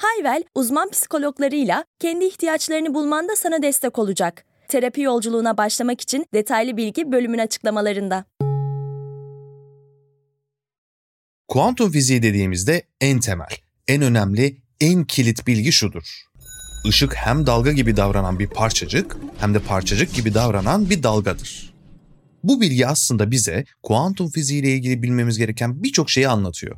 Hayvel, uzman psikologlarıyla kendi ihtiyaçlarını bulmanda sana destek olacak. Terapi yolculuğuna başlamak için detaylı bilgi bölümün açıklamalarında. Kuantum fiziği dediğimizde en temel, en önemli, en kilit bilgi şudur. Işık hem dalga gibi davranan bir parçacık hem de parçacık gibi davranan bir dalgadır. Bu bilgi aslında bize kuantum fiziği ile ilgili bilmemiz gereken birçok şeyi anlatıyor.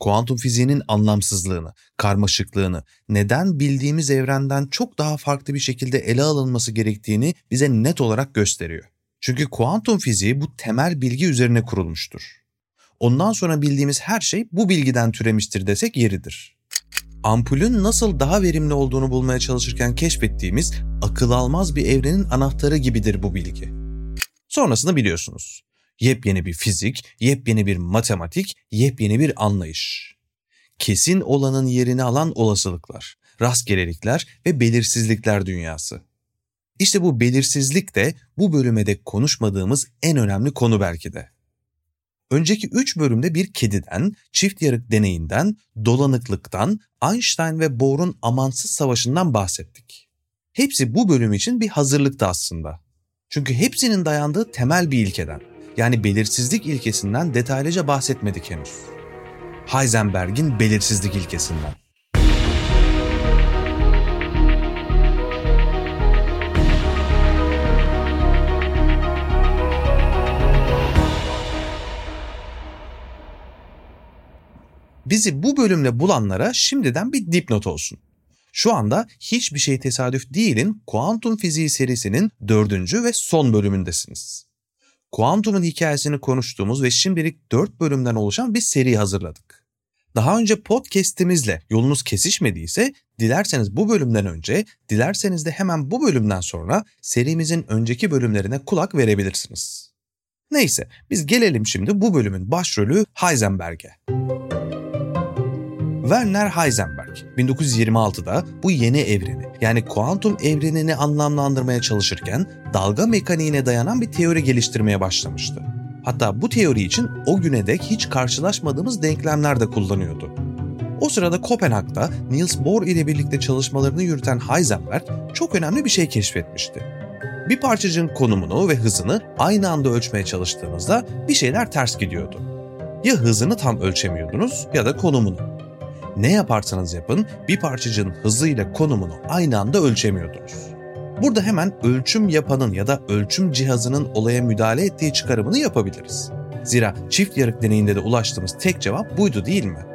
Kuantum fiziğinin anlamsızlığını, karmaşıklığını, neden bildiğimiz evrenden çok daha farklı bir şekilde ele alınması gerektiğini bize net olarak gösteriyor. Çünkü kuantum fiziği bu temel bilgi üzerine kurulmuştur. Ondan sonra bildiğimiz her şey bu bilgiden türemiştir desek yeridir. Ampulün nasıl daha verimli olduğunu bulmaya çalışırken keşfettiğimiz akıl almaz bir evrenin anahtarı gibidir bu bilgi. Sonrasını biliyorsunuz. Yepyeni bir fizik, yepyeni bir matematik, yepyeni bir anlayış. Kesin olanın yerini alan olasılıklar, rastgelelikler ve belirsizlikler dünyası. İşte bu belirsizlik de bu bölüme de konuşmadığımız en önemli konu belki de. Önceki 3 bölümde bir kediden, çift yarık deneyinden, dolanıklıktan, Einstein ve Bohr'un amansız savaşından bahsettik. Hepsi bu bölüm için bir hazırlıktı aslında. Çünkü hepsinin dayandığı temel bir ilkeden, yani belirsizlik ilkesinden detaylıca bahsetmedik henüz. Heisenberg'in belirsizlik ilkesinden. Bizi bu bölümle bulanlara şimdiden bir dipnot olsun. Şu anda hiçbir şey tesadüf değilin kuantum fiziği serisinin dördüncü ve son bölümündesiniz. Kuantumun hikayesini konuştuğumuz ve şimdilik dört bölümden oluşan bir seri hazırladık. Daha önce podcast'imizle yolunuz kesişmediyse dilerseniz bu bölümden önce, dilerseniz de hemen bu bölümden sonra serimizin önceki bölümlerine kulak verebilirsiniz. Neyse biz gelelim şimdi bu bölümün başrolü Heisenberg'e. Werner Heisenberg 1926'da bu yeni evreni yani kuantum evrenini anlamlandırmaya çalışırken dalga mekaniğine dayanan bir teori geliştirmeye başlamıştı. Hatta bu teori için o güne dek hiç karşılaşmadığımız denklemler de kullanıyordu. O sırada Kopenhag'da Niels Bohr ile birlikte çalışmalarını yürüten Heisenberg çok önemli bir şey keşfetmişti. Bir parçacığın konumunu ve hızını aynı anda ölçmeye çalıştığınızda bir şeyler ters gidiyordu. Ya hızını tam ölçemiyordunuz ya da konumunu ne yaparsanız yapın bir parçacığın hızıyla konumunu aynı anda ölçemiyordunuz. Burada hemen ölçüm yapanın ya da ölçüm cihazının olaya müdahale ettiği çıkarımını yapabiliriz. Zira çift yarık deneyinde de ulaştığımız tek cevap buydu değil mi?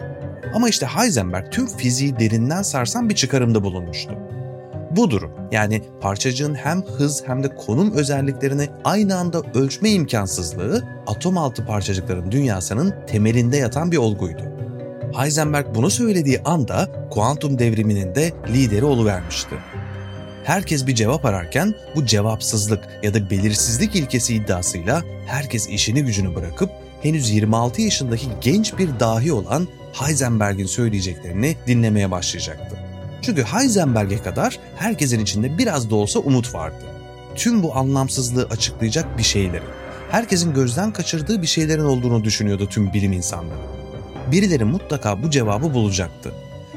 Ama işte Heisenberg tüm fiziği derinden sarsan bir çıkarımda bulunmuştu. Bu durum yani parçacığın hem hız hem de konum özelliklerini aynı anda ölçme imkansızlığı atom altı parçacıkların dünyasının temelinde yatan bir olguydu. Heisenberg bunu söylediği anda kuantum devriminin de lideri oluvermişti. Herkes bir cevap ararken bu cevapsızlık ya da belirsizlik ilkesi iddiasıyla herkes işini gücünü bırakıp henüz 26 yaşındaki genç bir dahi olan Heisenberg'in söyleyeceklerini dinlemeye başlayacaktı. Çünkü Heisenberg'e kadar herkesin içinde biraz da olsa umut vardı. Tüm bu anlamsızlığı açıklayacak bir şeylerin, herkesin gözden kaçırdığı bir şeylerin olduğunu düşünüyordu tüm bilim insanları birileri mutlaka bu cevabı bulacaktı.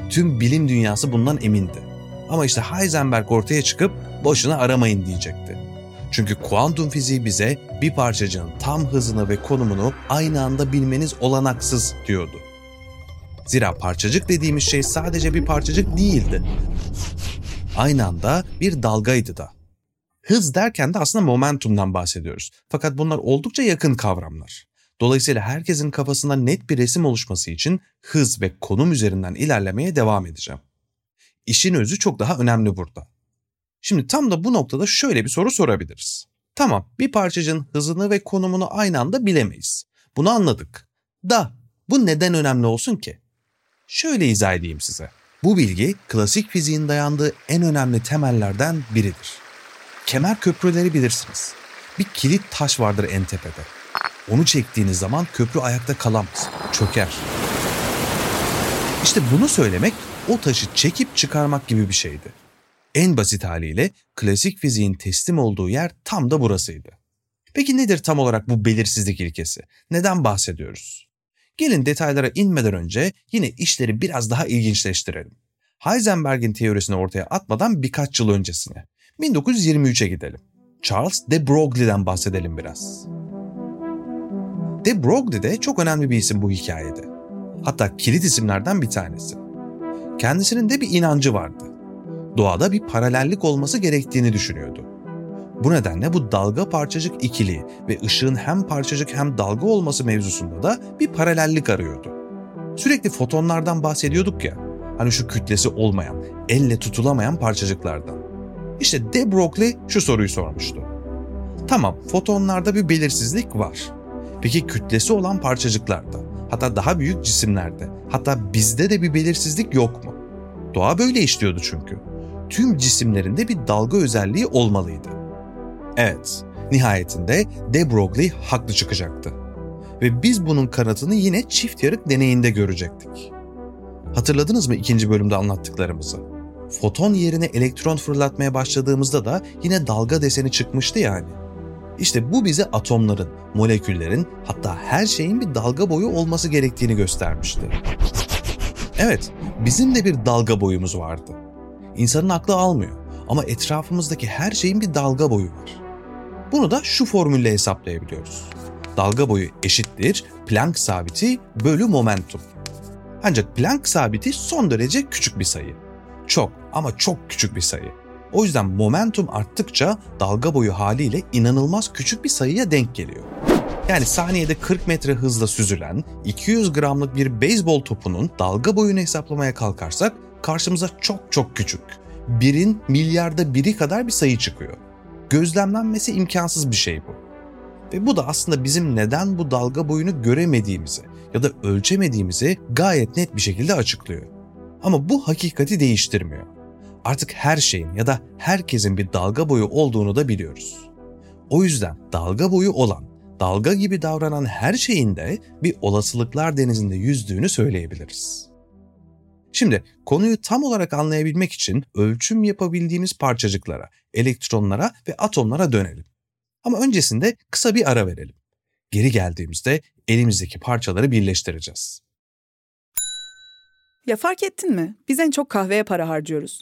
Tüm bilim dünyası bundan emindi. Ama işte Heisenberg ortaya çıkıp boşuna aramayın diyecekti. Çünkü kuantum fiziği bize bir parçacığın tam hızını ve konumunu aynı anda bilmeniz olanaksız diyordu. Zira parçacık dediğimiz şey sadece bir parçacık değildi. Aynı anda bir dalgaydı da. Hız derken de aslında momentumdan bahsediyoruz. Fakat bunlar oldukça yakın kavramlar. Dolayısıyla herkesin kafasında net bir resim oluşması için hız ve konum üzerinden ilerlemeye devam edeceğim. İşin özü çok daha önemli burada. Şimdi tam da bu noktada şöyle bir soru sorabiliriz. Tamam bir parçacığın hızını ve konumunu aynı anda bilemeyiz. Bunu anladık. Da bu neden önemli olsun ki? Şöyle izah edeyim size. Bu bilgi klasik fiziğin dayandığı en önemli temellerden biridir. Kemer köprüleri bilirsiniz. Bir kilit taş vardır en tepede. Onu çektiğiniz zaman köprü ayakta kalamaz, çöker. İşte bunu söylemek o taşı çekip çıkarmak gibi bir şeydi. En basit haliyle klasik fiziğin teslim olduğu yer tam da burasıydı. Peki nedir tam olarak bu belirsizlik ilkesi? Neden bahsediyoruz? Gelin detaylara inmeden önce yine işleri biraz daha ilginçleştirelim. Heisenberg'in teorisini ortaya atmadan birkaç yıl öncesine. 1923'e gidelim. Charles de Broglie'den bahsedelim biraz. De Broglie de çok önemli bir isim bu hikayede. Hatta kilit isimlerden bir tanesi. Kendisinin de bir inancı vardı. Doğada bir paralellik olması gerektiğini düşünüyordu. Bu nedenle bu dalga parçacık ikili ve ışığın hem parçacık hem dalga olması mevzusunda da bir paralellik arıyordu. Sürekli fotonlardan bahsediyorduk ya, hani şu kütlesi olmayan, elle tutulamayan parçacıklardan. İşte de Broglie şu soruyu sormuştu. Tamam, fotonlarda bir belirsizlik var. Peki kütlesi olan parçacıklarda, hatta daha büyük cisimlerde, hatta bizde de bir belirsizlik yok mu? Doğa böyle işliyordu çünkü. Tüm cisimlerinde bir dalga özelliği olmalıydı. Evet, nihayetinde de Broglie haklı çıkacaktı. Ve biz bunun kanıtını yine çift yarık deneyinde görecektik. Hatırladınız mı ikinci bölümde anlattıklarımızı? Foton yerine elektron fırlatmaya başladığımızda da yine dalga deseni çıkmıştı yani. İşte bu bize atomların, moleküllerin hatta her şeyin bir dalga boyu olması gerektiğini göstermişti. Evet, bizim de bir dalga boyumuz vardı. İnsanın aklı almıyor ama etrafımızdaki her şeyin bir dalga boyu var. Bunu da şu formülle hesaplayabiliyoruz. Dalga boyu eşittir Planck sabiti bölü momentum. Ancak Planck sabiti son derece küçük bir sayı. Çok ama çok küçük bir sayı. O yüzden momentum arttıkça dalga boyu haliyle inanılmaz küçük bir sayıya denk geliyor. Yani saniyede 40 metre hızla süzülen 200 gramlık bir beyzbol topunun dalga boyunu hesaplamaya kalkarsak karşımıza çok çok küçük, birin milyarda biri kadar bir sayı çıkıyor. Gözlemlenmesi imkansız bir şey bu. Ve bu da aslında bizim neden bu dalga boyunu göremediğimizi ya da ölçemediğimizi gayet net bir şekilde açıklıyor. Ama bu hakikati değiştirmiyor. Artık her şeyin ya da herkesin bir dalga boyu olduğunu da biliyoruz. O yüzden dalga boyu olan, dalga gibi davranan her şeyin de bir olasılıklar denizinde yüzdüğünü söyleyebiliriz. Şimdi konuyu tam olarak anlayabilmek için ölçüm yapabildiğimiz parçacıklara, elektronlara ve atomlara dönelim. Ama öncesinde kısa bir ara verelim. Geri geldiğimizde elimizdeki parçaları birleştireceğiz. Ya fark ettin mi? Biz en çok kahveye para harcıyoruz.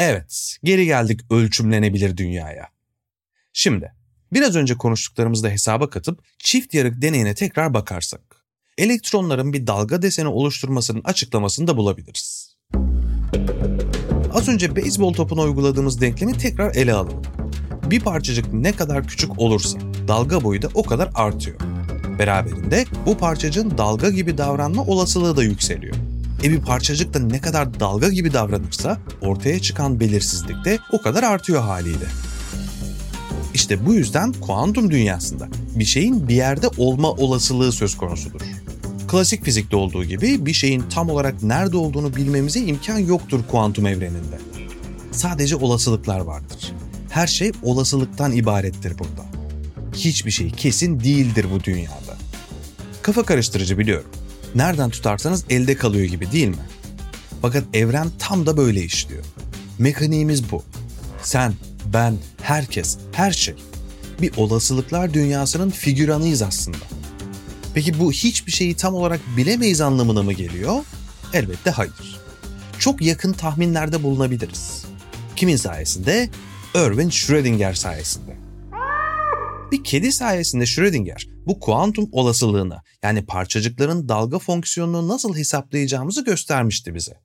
Evet, geri geldik ölçümlenebilir dünyaya. Şimdi, biraz önce konuştuklarımızı da hesaba katıp çift yarık deneyine tekrar bakarsak, elektronların bir dalga deseni oluşturmasının açıklamasını da bulabiliriz. Az önce beyzbol topuna uyguladığımız denklemi tekrar ele alalım. Bir parçacık ne kadar küçük olursa dalga boyu da o kadar artıyor. Beraberinde bu parçacığın dalga gibi davranma olasılığı da yükseliyor. E bir parçacık da ne kadar dalga gibi davranırsa ortaya çıkan belirsizlik de o kadar artıyor haliyle. İşte bu yüzden kuantum dünyasında bir şeyin bir yerde olma olasılığı söz konusudur. Klasik fizikte olduğu gibi bir şeyin tam olarak nerede olduğunu bilmemize imkan yoktur kuantum evreninde. Sadece olasılıklar vardır. Her şey olasılıktan ibarettir burada. Hiçbir şey kesin değildir bu dünyada. Kafa karıştırıcı biliyorum nereden tutarsanız elde kalıyor gibi değil mi? Fakat evren tam da böyle işliyor. Mekaniğimiz bu. Sen, ben, herkes, her şey. bir olasılıklar dünyasının figüranıyız aslında. Peki bu hiçbir şeyi tam olarak bilemeyiz anlamına mı geliyor? Elbette hayır. Çok yakın tahminlerde bulunabiliriz. Kimin sayesinde? Erwin Schrödinger sayesinde. Bir kedi sayesinde Schrödinger bu kuantum olasılığını yani parçacıkların dalga fonksiyonunu nasıl hesaplayacağımızı göstermişti bize.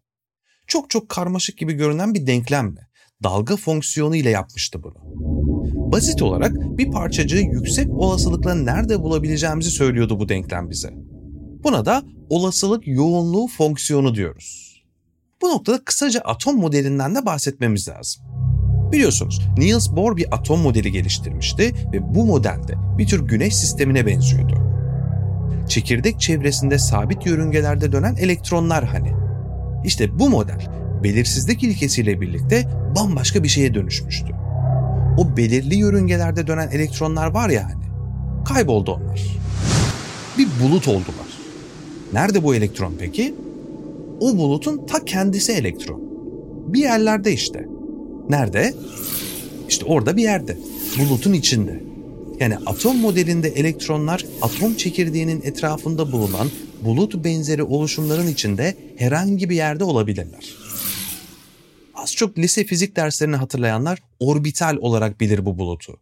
Çok çok karmaşık gibi görünen bir denklemle dalga fonksiyonu ile yapmıştı bunu. Basit olarak bir parçacığı yüksek olasılıkla nerede bulabileceğimizi söylüyordu bu denklem bize. Buna da olasılık yoğunluğu fonksiyonu diyoruz. Bu noktada kısaca atom modelinden de bahsetmemiz lazım. Biliyorsunuz Niels Bohr bir atom modeli geliştirmişti ve bu modelde bir tür güneş sistemine benziyordu. Çekirdek çevresinde sabit yörüngelerde dönen elektronlar hani. İşte bu model belirsizlik ilkesiyle birlikte bambaşka bir şeye dönüşmüştü. O belirli yörüngelerde dönen elektronlar var ya hani. Kayboldu onlar. Bir bulut oldular. Nerede bu elektron peki? O bulutun ta kendisi elektron. Bir yerlerde işte. Nerede? İşte orada bir yerde. Bulutun içinde. Yani atom modelinde elektronlar atom çekirdeğinin etrafında bulunan bulut benzeri oluşumların içinde herhangi bir yerde olabilirler. Az çok lise fizik derslerini hatırlayanlar orbital olarak bilir bu bulutu.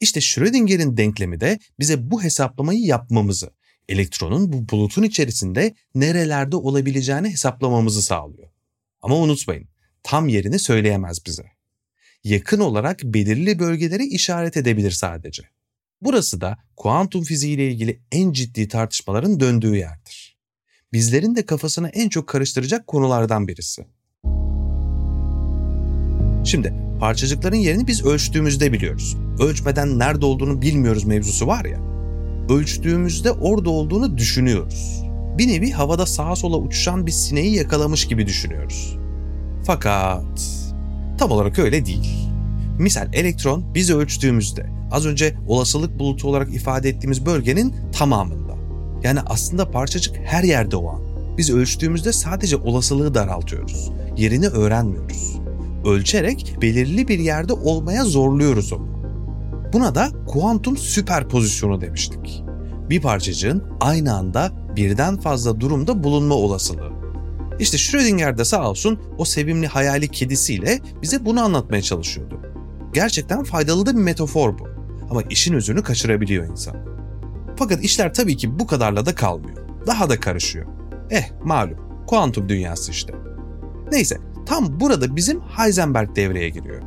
İşte Schrödinger'in denklemi de bize bu hesaplamayı yapmamızı, elektronun bu bulutun içerisinde nerelerde olabileceğini hesaplamamızı sağlıyor. Ama unutmayın, tam yerini söyleyemez bize. Yakın olarak belirli bölgeleri işaret edebilir sadece. Burası da kuantum fiziği ile ilgili en ciddi tartışmaların döndüğü yerdir. Bizlerin de kafasını en çok karıştıracak konulardan birisi. Şimdi parçacıkların yerini biz ölçtüğümüzde biliyoruz. Ölçmeden nerede olduğunu bilmiyoruz mevzusu var ya. Ölçtüğümüzde orada olduğunu düşünüyoruz. Bir nevi havada sağa sola uçuşan bir sineği yakalamış gibi düşünüyoruz. Fakat tam olarak öyle değil. Misal elektron biz ölçtüğümüzde az önce olasılık bulutu olarak ifade ettiğimiz bölgenin tamamında. Yani aslında parçacık her yerde o an. Biz ölçtüğümüzde sadece olasılığı daraltıyoruz. Yerini öğrenmiyoruz. Ölçerek belirli bir yerde olmaya zorluyoruz onu. Buna da kuantum süperpozisyonu demiştik. Bir parçacığın aynı anda birden fazla durumda bulunma olasılığı. İşte Schrödinger de sağ olsun o sevimli hayali kedisiyle bize bunu anlatmaya çalışıyordu. Gerçekten faydalı da bir metafor bu. Ama işin özünü kaçırabiliyor insan. Fakat işler tabii ki bu kadarla da kalmıyor. Daha da karışıyor. Eh malum kuantum dünyası işte. Neyse tam burada bizim Heisenberg devreye giriyor.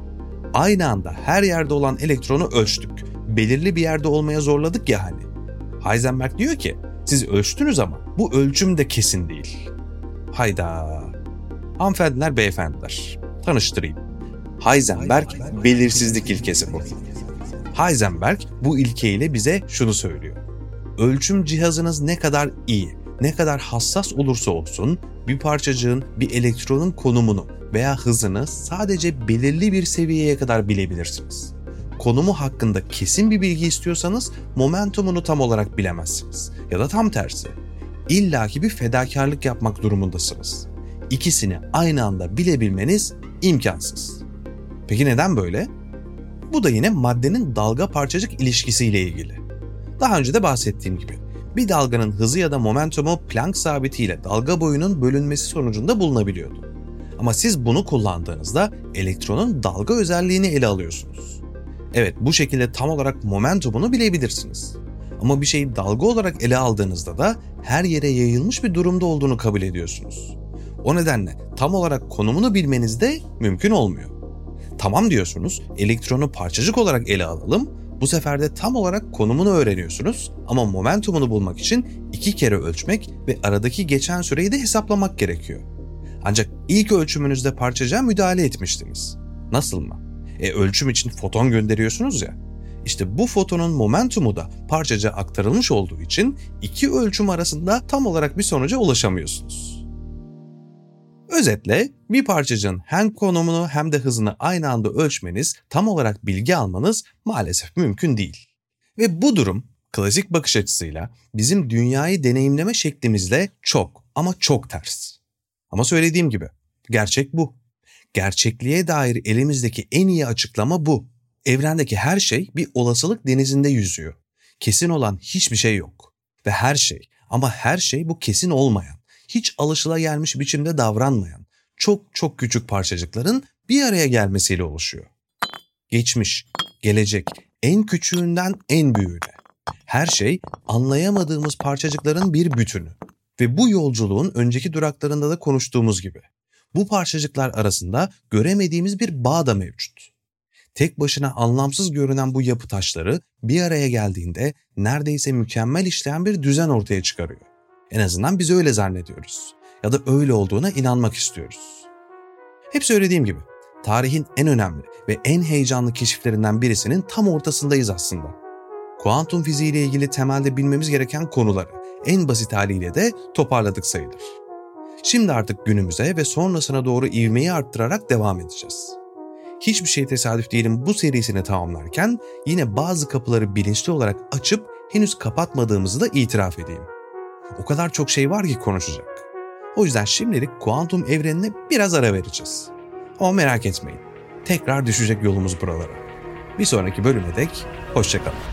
Aynı anda her yerde olan elektronu ölçtük. Belirli bir yerde olmaya zorladık ya hani. Heisenberg diyor ki siz ölçtünüz ama bu ölçüm de kesin değil. Hayda. Hanımefendiler, beyefendiler. Tanıştırayım. Heisenberg belirsizlik ilkesi bu. Heisenberg bu ilkeyle bize şunu söylüyor. Ölçüm cihazınız ne kadar iyi, ne kadar hassas olursa olsun bir parçacığın, bir elektronun konumunu veya hızını sadece belirli bir seviyeye kadar bilebilirsiniz. Konumu hakkında kesin bir bilgi istiyorsanız momentumunu tam olarak bilemezsiniz. Ya da tam tersi. İlla ki bir fedakarlık yapmak durumundasınız. İkisini aynı anda bilebilmeniz imkansız. Peki neden böyle? Bu da yine maddenin dalga parçacık ilişkisiyle ilgili. Daha önce de bahsettiğim gibi bir dalganın hızı ya da momentumu Planck sabitiyle dalga boyunun bölünmesi sonucunda bulunabiliyordu. Ama siz bunu kullandığınızda elektronun dalga özelliğini ele alıyorsunuz. Evet bu şekilde tam olarak momentumunu bilebilirsiniz. Ama bir şeyi dalga olarak ele aldığınızda da her yere yayılmış bir durumda olduğunu kabul ediyorsunuz. O nedenle tam olarak konumunu bilmeniz de mümkün olmuyor. Tamam diyorsunuz, elektronu parçacık olarak ele alalım. Bu sefer de tam olarak konumunu öğreniyorsunuz ama momentumunu bulmak için iki kere ölçmek ve aradaki geçen süreyi de hesaplamak gerekiyor. Ancak ilk ölçümünüzde parçacığa müdahale etmiştiniz. Nasıl mı? E ölçüm için foton gönderiyorsunuz ya. İşte bu fotonun momentumu da parçacığa aktarılmış olduğu için iki ölçüm arasında tam olarak bir sonuca ulaşamıyorsunuz. Özetle bir parçacığın hem konumunu hem de hızını aynı anda ölçmeniz, tam olarak bilgi almanız maalesef mümkün değil. Ve bu durum klasik bakış açısıyla bizim dünyayı deneyimleme şeklimizle çok ama çok ters. Ama söylediğim gibi gerçek bu. Gerçekliğe dair elimizdeki en iyi açıklama bu. Evrendeki her şey bir olasılık denizinde yüzüyor. Kesin olan hiçbir şey yok. Ve her şey ama her şey bu kesin olmayan, hiç alışılagelmiş biçimde davranmayan, çok çok küçük parçacıkların bir araya gelmesiyle oluşuyor. Geçmiş, gelecek, en küçüğünden en büyüğüne. Her şey anlayamadığımız parçacıkların bir bütünü. Ve bu yolculuğun önceki duraklarında da konuştuğumuz gibi. Bu parçacıklar arasında göremediğimiz bir bağ da mevcut. Tek başına anlamsız görünen bu yapı taşları bir araya geldiğinde neredeyse mükemmel işleyen bir düzen ortaya çıkarıyor. En azından biz öyle zannediyoruz. Ya da öyle olduğuna inanmak istiyoruz. Hep söylediğim gibi tarihin en önemli ve en heyecanlı keşiflerinden birisinin tam ortasındayız aslında. Kuantum fiziği ile ilgili temelde bilmemiz gereken konuları en basit haliyle de toparladık sayılır. Şimdi artık günümüze ve sonrasına doğru ivmeyi arttırarak devam edeceğiz. Hiçbir şey tesadüf değilim bu serisini tamamlarken yine bazı kapıları bilinçli olarak açıp henüz kapatmadığımızı da itiraf edeyim. O kadar çok şey var ki konuşacak. O yüzden şimdilik kuantum evrenine biraz ara vereceğiz. Ama merak etmeyin. Tekrar düşecek yolumuz buralara. Bir sonraki bölüme dek hoşçakalın.